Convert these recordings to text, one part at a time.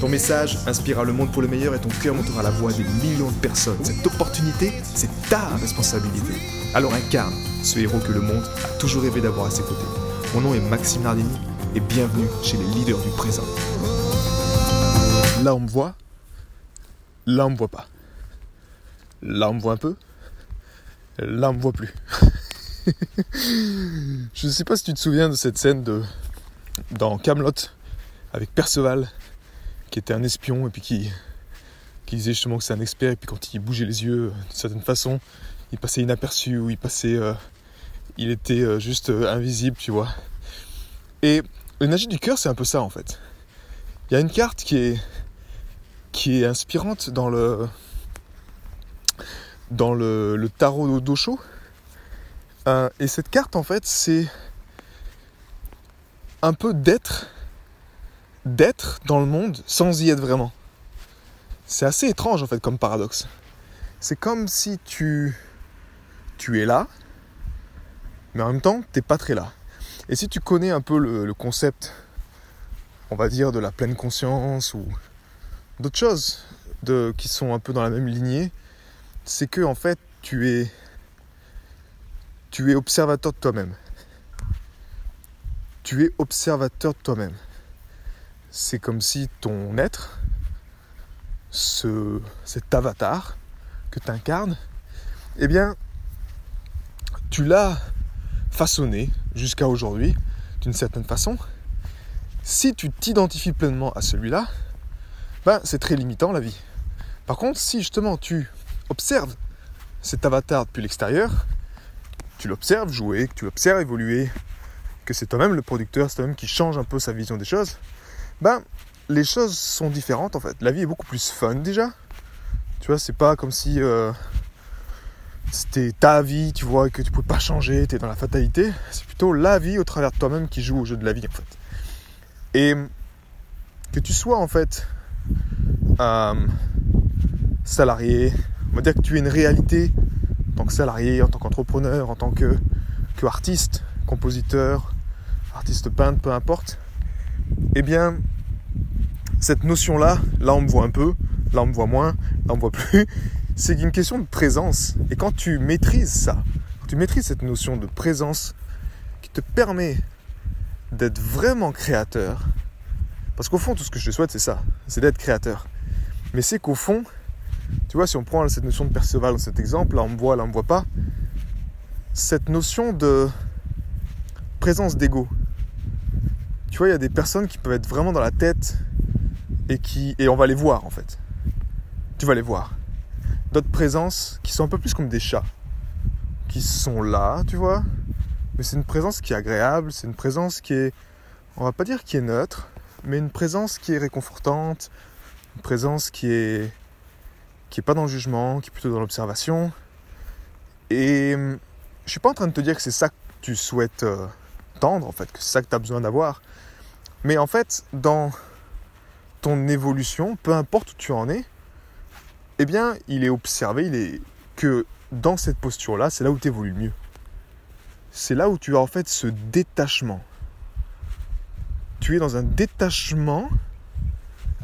Ton message inspirera le monde pour le meilleur et ton cœur montera la voix des millions de personnes. Cette opportunité, c'est ta responsabilité. Alors incarne ce héros que le monde a toujours rêvé d'avoir à ses côtés. Mon nom est Maxime Nardini et bienvenue chez les leaders du présent. Là on me voit, là on me voit pas. Là on me voit un peu, là on me voit plus. Je ne sais pas si tu te souviens de cette scène de dans Camelot avec Perceval qui était un espion et puis qui, qui disait justement que c'est un expert et puis quand il bougeait les yeux d'une certaine façon, il passait inaperçu ou il passait, euh, il était euh, juste euh, invisible, tu vois. Et le magie du cœur, c'est un peu ça en fait. Il y a une carte qui est qui est inspirante dans le dans le, le tarot d'Osho. et cette carte en fait, c'est un peu d'être d'être dans le monde sans y être vraiment. C'est assez étrange en fait comme paradoxe. C'est comme si tu tu es là, mais en même temps t'es pas très là. Et si tu connais un peu le, concept, on va dire de la pleine conscience ou d'autres choses de, qui sont un peu dans la même lignée, c'est que en fait tu es tu es observateur de toi-même. Tu es observateur de toi-même c'est comme si ton être, ce, cet avatar que tu incarnes, eh bien, tu l'as façonné jusqu'à aujourd'hui d'une certaine façon. Si tu t'identifies pleinement à celui-là, ben, c'est très limitant la vie. Par contre, si justement tu observes cet avatar depuis l'extérieur, tu l'observes jouer, tu l'observes évoluer, que c'est toi-même le producteur, c'est toi-même qui change un peu sa vision des choses, ben, les choses sont différentes en fait. La vie est beaucoup plus fun déjà. Tu vois, c'est pas comme si euh, c'était ta vie, tu vois, que tu pouvais pas changer, tu es dans la fatalité. C'est plutôt la vie au travers de toi-même qui joue au jeu de la vie en fait. Et que tu sois en fait euh, salarié, on va dire que tu es une réalité en tant que salarié, en tant qu'entrepreneur, en tant que, que artiste, compositeur, artiste peintre, peu importe eh bien, cette notion-là, là on me voit un peu, là on me voit moins, là on me voit plus, c'est une question de présence. Et quand tu maîtrises ça, quand tu maîtrises cette notion de présence qui te permet d'être vraiment créateur, parce qu'au fond, tout ce que je te souhaite, c'est ça, c'est d'être créateur. Mais c'est qu'au fond, tu vois, si on prend cette notion de Perceval dans cet exemple, là on me voit, là on me voit pas, cette notion de présence d'ego, tu vois, il y a des personnes qui peuvent être vraiment dans la tête et qui et on va les voir en fait. Tu vas les voir. D'autres présences qui sont un peu plus comme des chats, qui sont là, tu vois. Mais c'est une présence qui est agréable, c'est une présence qui est, on va pas dire qui est neutre, mais une présence qui est réconfortante, une présence qui est qui est pas dans le jugement, qui est plutôt dans l'observation. Et je suis pas en train de te dire que c'est ça que tu souhaites euh, tendre en fait, que c'est ça que tu as besoin d'avoir. Mais en fait, dans ton évolution, peu importe où tu en es, eh bien, il est observé, il est que dans cette posture-là, c'est là où tu évolues le mieux. C'est là où tu as en fait ce détachement. Tu es dans un détachement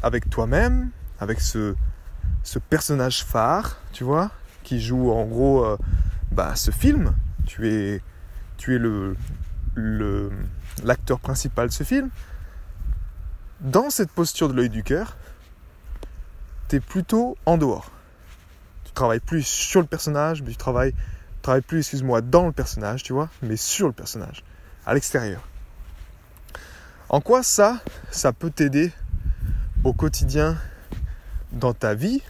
avec toi-même, avec ce, ce personnage phare, tu vois, qui joue en gros euh, bah, ce film. Tu es, tu es le, l'acteur principal de ce film dans cette posture de l'œil du cœur, tu es plutôt en dehors. Tu travailles plus sur le personnage, mais tu travailles, travailles plus, excuse-moi, dans le personnage, tu vois, mais sur le personnage, à l'extérieur. En quoi ça, ça peut t'aider au quotidien dans ta vie?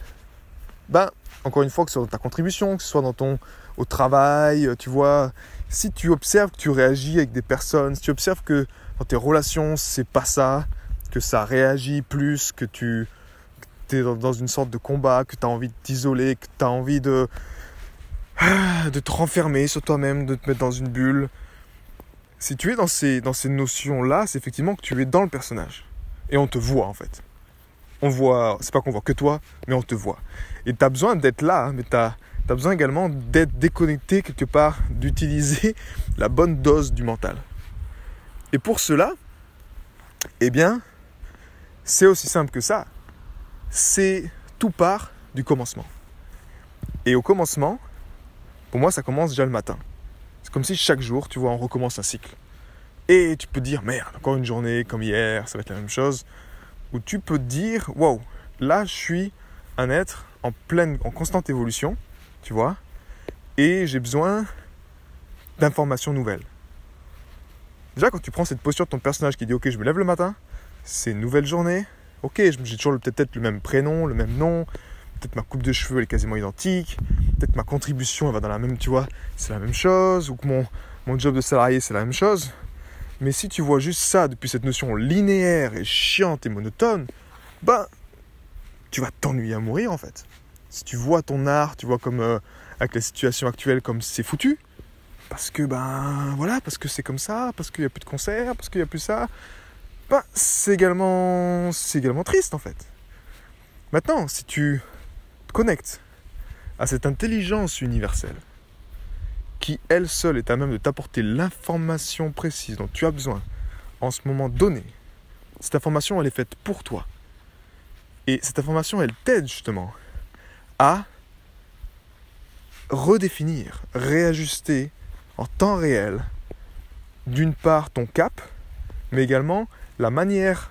Ben, encore une fois, que ce soit dans ta contribution, que ce soit dans ton au travail, tu vois, si tu observes que tu réagis avec des personnes, si tu observes que dans tes relations, c'est pas ça, que ça réagit plus, que tu es dans, une sorte de combat, que tu as envie de t'isoler, que tu as envie de, de te renfermer sur toi-même, de te mettre dans une bulle. Si tu es dans ces, dans ces notions-là, c'est effectivement que tu es dans le personnage. Et on te voit en fait. On voit, c'est pas qu'on voit que toi, mais on te voit. Et tu as besoin d'être là, hein, mais tu as, as, besoin également d'être déconnecté quelque part, d'utiliser la bonne dose du mental. Et pour cela, eh bien, c'est aussi simple que ça. C'est tout part du commencement. Et au commencement, pour moi, ça commence déjà le matin. C'est comme si chaque jour, tu vois, on recommence un cycle. Et tu peux dire, merde, encore une journée comme hier, ça va être la même chose. Ou tu peux dire, wow, là, je suis un être en pleine, en constante évolution, tu vois, et j'ai besoin d'informations nouvelles. Déjà, quand tu prends cette posture de ton personnage qui dit, ok, je me lève le matin, c'est une nouvelle journée. Ok, j'ai toujours peut-être le même prénom, le même nom. Peut-être ma coupe de cheveux elle est quasiment identique. Peut-être ma contribution elle va dans la même, tu vois, c'est la même chose. Ou que mon, mon job de salarié c'est la même chose. Mais si tu vois juste ça depuis cette notion linéaire et chiante et monotone, ben tu vas t'ennuyer à mourir en fait. Si tu vois ton art, tu vois comme euh, avec la situation actuelle comme c'est foutu, parce que ben voilà, parce que c'est comme ça, parce qu'il n'y a plus de concerts, parce qu'il n'y a plus ça, bah, c'est également, c'est également triste en fait. Maintenant, si tu te connectes à cette intelligence universelle, qui elle seule est à même de t'apporter l'information précise dont tu as besoin en ce moment donné, cette information elle est faite pour toi. Et cette information elle t'aide justement à redéfinir, réajuster en temps réel, d'une part ton cap, mais également la manière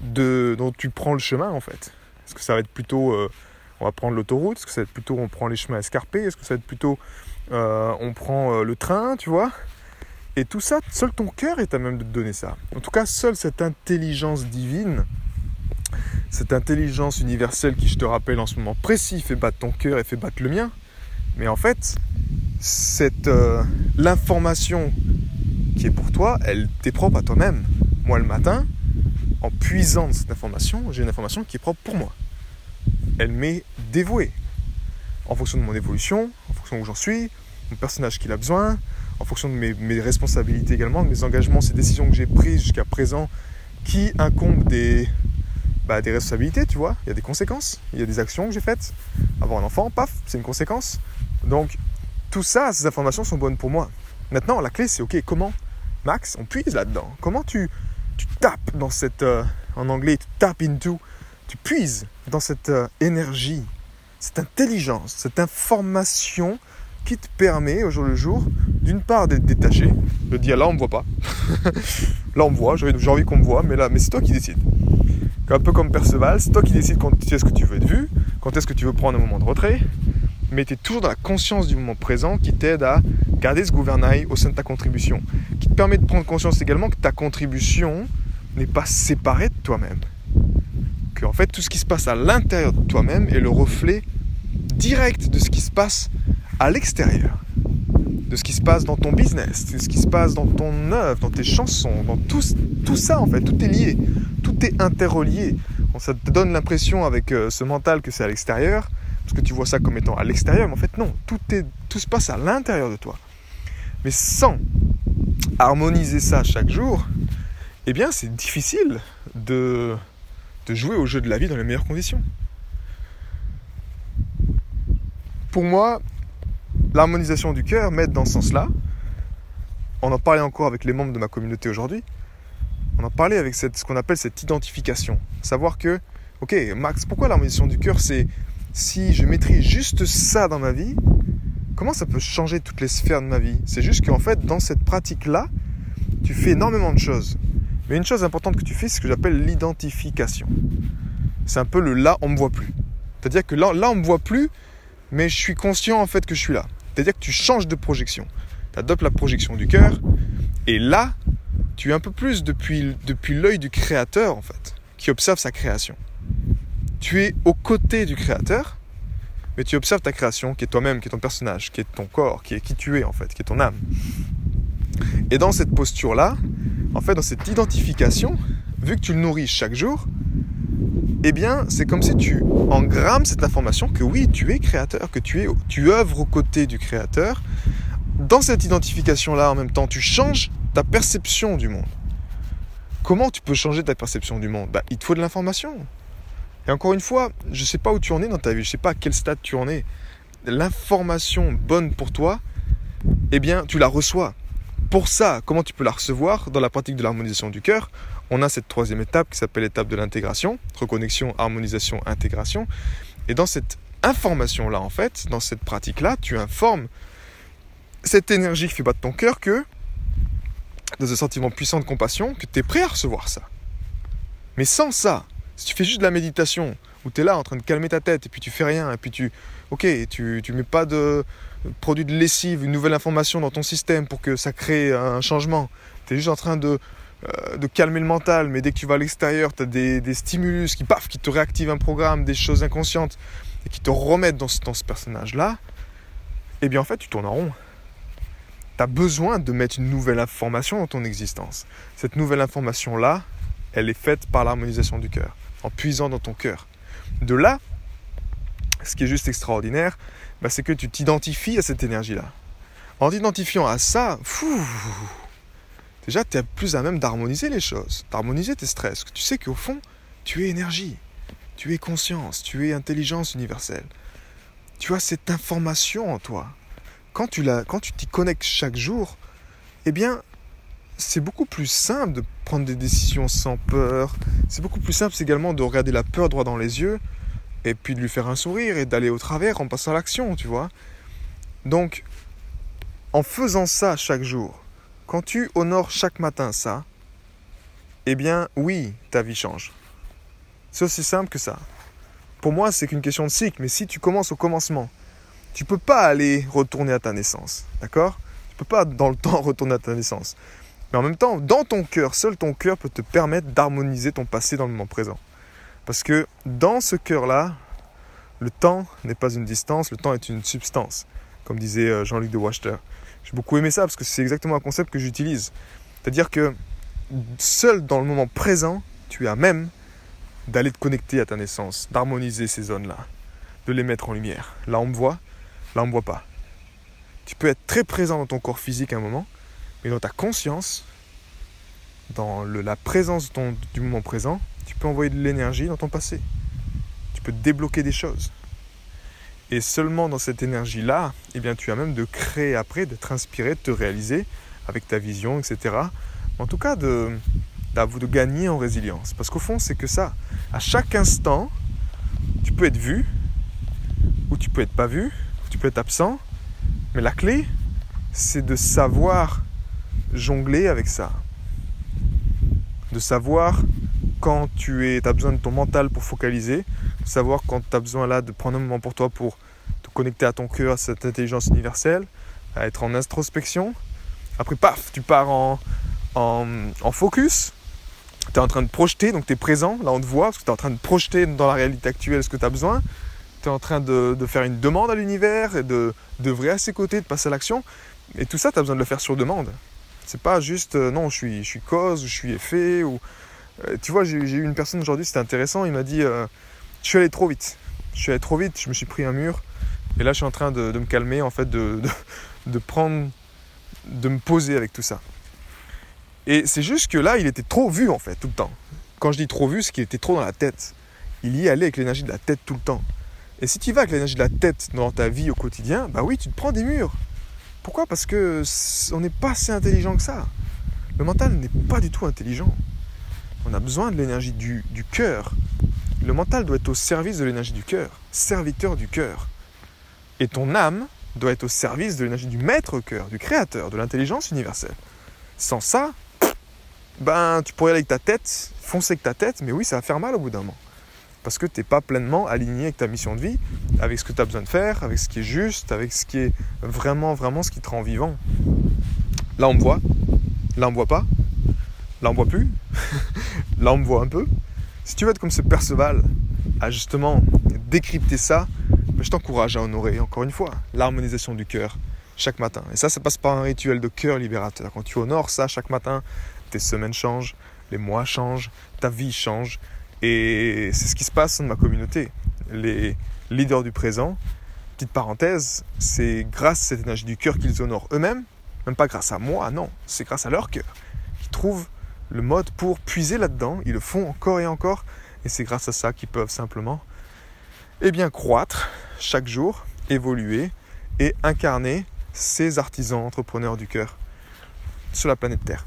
de, dont tu prends le chemin en fait. Est-ce que ça va être plutôt euh, on va prendre l'autoroute? Est-ce que ça va être plutôt on prend les chemins escarpés? Est-ce que ça va être plutôt euh, on prend euh, le train, tu vois? Et tout ça, seul ton cœur est à même de te donner ça. En tout cas, seule cette intelligence divine, cette intelligence universelle qui, je te rappelle en ce moment précis, fait battre ton cœur et fait battre le mien. Mais en fait, l'information qui est pour toi, elle t'est propre à toi-même moi le matin, en puisant cette information, j'ai une information qui est propre pour moi. Elle m'est dévouée. En fonction de mon évolution, en fonction de où j'en suis, mon personnage qu'il a besoin, en fonction de mes, responsabilités également, de mes engagements, ces décisions que j'ai prises jusqu'à présent, qui incombent des, bah, des responsabilités, tu vois. Il y a des conséquences, il y a des actions que j'ai faites. Avoir un enfant, paf, c'est une conséquence. Donc, tout ça, ces informations sont bonnes pour moi. Maintenant, la clé, c'est OK, comment, Max, on puise là-dedans Comment tu, tu tapes dans cette, euh, en anglais, tu tapes into, tu puises dans cette euh, énergie, cette intelligence, cette information qui te permet au jour le jour, d'une part d'être détaché, de dire là on me voit pas, là on me voit, j'ai envie qu'on me voit, mais là, mais c'est toi qui décides. Un peu comme Perceval, c'est toi qui décides quand est-ce que tu veux être vu, quand est-ce que tu veux prendre un moment de retrait, mais tu es toujours dans la conscience du moment présent qui t'aide à garder ce gouvernail au sein de ta contribution, te permet de prendre conscience également que ta contribution n'est pas séparée de toi-même. Que en fait tout ce qui se passe à l'intérieur de toi-même est le reflet direct de ce qui se passe à l'extérieur. De ce qui se passe dans ton business, de ce qui se passe dans ton œuvre, dans tes chansons, dans tout, ça en fait, tout est lié, tout est interrelié. Ça te donne l'impression avec euh, ce mental que c'est à l'extérieur, parce que tu vois ça comme étant à l'extérieur, mais en fait non, tout se passe à l'intérieur de toi. Mais sans harmoniser ça chaque jour, eh bien c'est difficile de, jouer au jeu de la vie dans les meilleures conditions. Pour moi, l'harmonisation du cœur m'aide dans ce sens-là. On en parlait encore avec les membres de ma communauté aujourd'hui. On en parlait avec ce qu'on appelle cette identification. Savoir que, ok, Max, pourquoi l'harmonisation du cœur, c'est si je maîtrise juste ça dans ma vie, comment ça peut changer toutes les sphères de ma vie? C'est juste qu'en fait, dans cette pratique-là, tu fais énormément de choses. Mais une chose importante que tu fais, c'est ce que j'appelle l'identification. C'est un peu le là, on me voit plus. C'est-à-dire que là, là, on me voit plus, mais je suis conscient en fait que je suis là. C'est-à-dire que tu changes de projection. Tu adoptes la projection du cœur, et là, tu es un peu plus depuis, depuis l'œil du créateur en fait, qui observe sa création tu es aux côtés du créateur, mais tu observes ta création, qui est toi-même, qui est ton personnage, qui est ton corps, qui est qui tu es en fait, qui est ton âme. Et dans cette posture-là, en fait, dans cette identification, vu que tu le nourris chaque jour, eh bien, c'est comme si tu engrammes cette information que oui, tu es créateur, que tu, es, tu œuvres aux côtés du créateur. Dans cette identification-là, en même temps, tu changes ta perception du monde. Comment tu peux changer ta perception du monde? Bah, Il te faut de l'information. Et encore une fois, je ne sais pas où tu en es dans ta vie, je ne sais pas à quel stade tu en es. L'information bonne pour toi, eh bien, tu la reçois. Pour ça, comment tu peux la recevoir dans la pratique de l'harmonisation du cœur? On a cette troisième étape qui s'appelle l'étape de l'intégration, reconnexion, harmonisation, intégration. Et dans cette information-là, en fait, dans cette pratique-là, tu informes cette énergie qui fait battre ton cœur que, dans un sentiment puissant de compassion, que tu es prêt à recevoir ça. Mais sans ça, si tu fais juste de la méditation, où tu es là en train de calmer ta tête, et puis tu fais rien, et puis tu, ok, tu, tu mets pas de produit de lessive, une nouvelle information dans ton système pour que ça crée un changement. Tu es juste en train de, euh, de calmer le mental, mais dès que tu vas à l'extérieur, tu as des, des, stimulus qui, paf, qui te réactivent un programme, des choses inconscientes, et qui te remettent dans, dans ce personnage-là, eh bien en fait, tu tournes en rond. Tu as besoin de mettre une nouvelle information dans ton existence. Cette nouvelle information-là, elle est faite par l'harmonisation du cœur, en puisant dans ton cœur. De là, ce qui est juste extraordinaire, bah, c'est que tu t'identifies à cette énergie-là. En t'identifiant à ça, déjà tu es plus à même d'harmoniser les choses, d'harmoniser tes stress. Tu sais qu'au fond, tu es énergie, tu es conscience, tu es intelligence universelle. Tu as cette information en toi. Quand tu la, quand tu t'y connectes chaque jour, eh bien, c'est beaucoup plus simple de prendre des décisions sans peur. C'est beaucoup plus simple également de regarder la peur droit dans les yeux et puis de lui faire un sourire et d'aller au travers en passant à l'action, tu vois. Donc, en faisant ça chaque jour, quand tu honores chaque matin ça, eh bien oui, ta vie change. C'est aussi simple que ça. Pour moi, c'est qu'une question de cycle, mais si tu commences au commencement, tu peux pas aller retourner à ta naissance, d'accord? Tu peux pas dans le temps retourner à ta naissance. Mais en même temps, dans ton cœur, seul ton cœur peut te permettre d'harmoniser ton passé dans le moment présent. Parce que dans ce cœur-là, le temps n'est pas une distance, le temps est une substance, comme disait euh, Jean-Luc de Wachter. J'ai beaucoup aimé ça parce que c'est exactement un concept que j'utilise. C'est-à-dire que seul dans le moment présent, tu es à même d'aller te connecter à ta naissance, d'harmoniser ces zones-là, de les mettre en lumière. Là, on me voit, là, on ne me voit pas. Tu peux être très présent dans ton corps physique à un moment, mais dans ta conscience, dans la présence du moment présent, tu peux envoyer de l'énergie dans ton passé. Tu peux débloquer des choses. Et seulement dans cette énergie-là, eh tu as même de créer après, d'être inspiré, de te réaliser avec ta vision, etc. En tout cas, de, de gagner en résilience. Parce qu'au fond, c'est que ça. À chaque instant, tu peux être vu, ou tu peux être pas vu, ou tu peux être absent. Mais la clé, c'est de savoir jongler avec ça. De savoir quand tu as besoin de ton mental pour focaliser, savoir quand tu as besoin là de prendre un moment pour toi pour te connecter à ton cœur, à cette intelligence universelle, à être en introspection. Après, paf, tu pars en, en, focus. Tu es en train de projeter, donc tu es présent, là on te voit, parce que tu es en train de projeter dans la réalité actuelle ce que tu as besoin. Tu es en train de, de, faire une demande à l'univers et de d'œuvrer à ses côtés, de passer à l'action. Et tout ça, tu as besoin de le faire sur demande. C'est pas juste, euh, non, je suis, je suis cause, je suis effet, ou euh, tu vois, j'ai eu une personne aujourd'hui, c'était intéressant, il m'a dit euh, Je suis allé trop vite. Je suis allé trop vite, je me suis pris un mur. Et là, je suis en train de, me calmer, en fait, de, de, prendre, de me poser avec tout ça. Et c'est juste que là, il était trop vu, en fait, tout le temps. Quand je dis trop vu, c'est qu'il était trop dans la tête. Il y allait avec l'énergie de la tête tout le temps. Et si tu vas avec l'énergie de la tête dans ta vie au quotidien, bah oui, tu te prends des murs. Pourquoi? Parce que on n'est pas assez intelligent que ça. Le mental n'est pas du tout intelligent. On a besoin de l'énergie du, cœur. Le mental doit être au service de l'énergie du cœur, serviteur du cœur. Et ton âme doit être au service de l'énergie du maître cœur, du créateur, de l'intelligence universelle. Sans ça, ben tu pourrais aller avec ta tête, foncer avec ta tête, mais oui, ça va faire mal au bout d'un moment. Parce que tu n'es pas pleinement aligné avec ta mission de vie, avec ce que tu as besoin de faire, avec ce qui est juste, avec ce qui est vraiment, vraiment ce qui te rend vivant. Là, on me voit. Là, on me voit pas. Là, on voit plus. Là, on me voit un peu. Si tu veux être comme ce Perceval, à justement décrypter ça, ben, je t'encourage à honorer, encore une fois, l'harmonisation du cœur chaque matin. Et ça, ça passe par un rituel de cœur libérateur. Quand tu honores ça chaque matin, tes semaines changent, les mois changent, ta vie change. Et c'est ce qui se passe dans ma communauté. Les leaders du présent, petite parenthèse, c'est grâce à cette énergie du cœur qu'ils honorent eux-mêmes, même pas grâce à moi, non, c'est grâce à leur cœur. Ils trouvent le mode pour puiser là-dedans, ils le font encore et encore, et c'est grâce à ça qu'ils peuvent simplement eh bien, croître chaque jour, évoluer et incarner ces artisans entrepreneurs du cœur sur la planète Terre.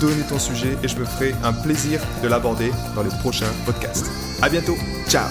donner ton sujet et je me ferai un plaisir de l'aborder dans les prochains podcasts. À bientôt, ciao